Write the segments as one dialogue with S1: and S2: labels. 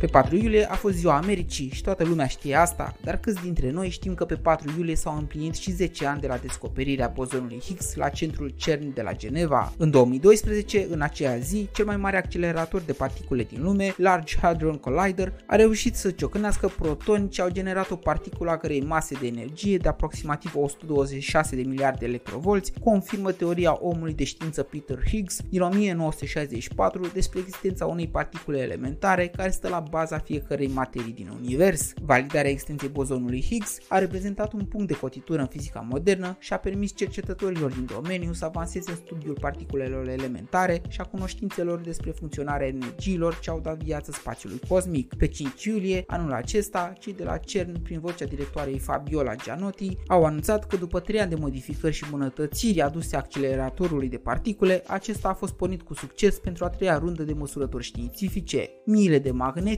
S1: Pe 4 iulie a fost ziua Americii și toată lumea știe asta, dar câți dintre noi știm că pe 4 iulie s-au împlinit și 10 ani de la descoperirea bozonului Higgs la centrul CERN de la Geneva. În 2012, în aceea zi, cel mai mare accelerator de particule din lume, Large Hadron Collider, a reușit să ciocănească protoni ce au generat o particulă a cărei mase de energie de aproximativ 126 de miliarde de electrovolți, confirmă teoria omului de știință Peter Higgs din 1964 despre existența unei particule elementare care stă la baza fiecărei materii din univers. Validarea extensiei bozonului Higgs a reprezentat un punct de cotitură în fizica modernă și a permis cercetătorilor din domeniu să avanseze în studiul particulelor elementare și a cunoștințelor despre funcționarea energiilor ce au dat viață spațiului cosmic. Pe 5 iulie anul acesta, cei de la CERN, prin vocea directoarei Fabiola Gianotti, au anunțat că după 3 ani de modificări și bunătățiri aduse acceleratorului de particule, acesta a fost pornit cu succes pentru a treia rundă de măsurători științifice. Miile de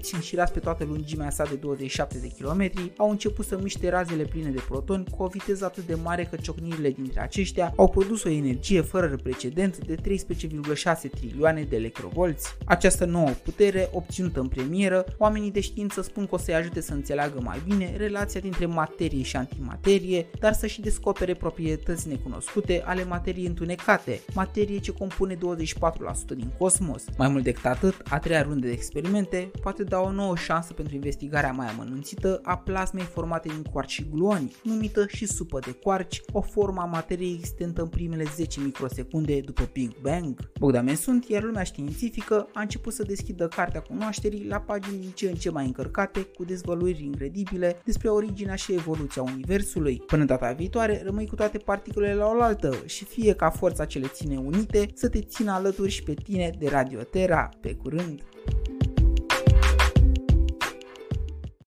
S1: magneți înșirați pe toată lungimea sa de 27 de km au început să miște razele pline de protoni cu o viteză atât de mare că ciocnirile dintre aceștia au produs o energie fără precedent de 13,6 trilioane de electrovolți. Această nouă putere, obținută în premieră, oamenii de știință spun că o să-i ajute să înțeleagă mai bine relația dintre materie și antimaterie, dar să și descopere proprietăți necunoscute ale materiei întunecate, materie ce compune 24% din cosmos. Mai mult decât atât, a treia rundă de experimente poate da o nouă șansă pentru investigarea mai amănunțită a plasmei formate din quarci și gluoni, numită și supă de quarci, o formă a materiei existentă în primele 10 microsecunde după Big Bang. Bogdamen sunt, iar lumea științifică a început să deschidă cartea cunoașterii la pagini din ce în ce mai încărcate cu dezvăluiri incredibile despre originea și evoluția Universului. Până data viitoare, rămâi cu toate particulele la oaltă și fie ca forța ce le ține unite să te țină alături și pe tine de Radio Terra. Pe curând!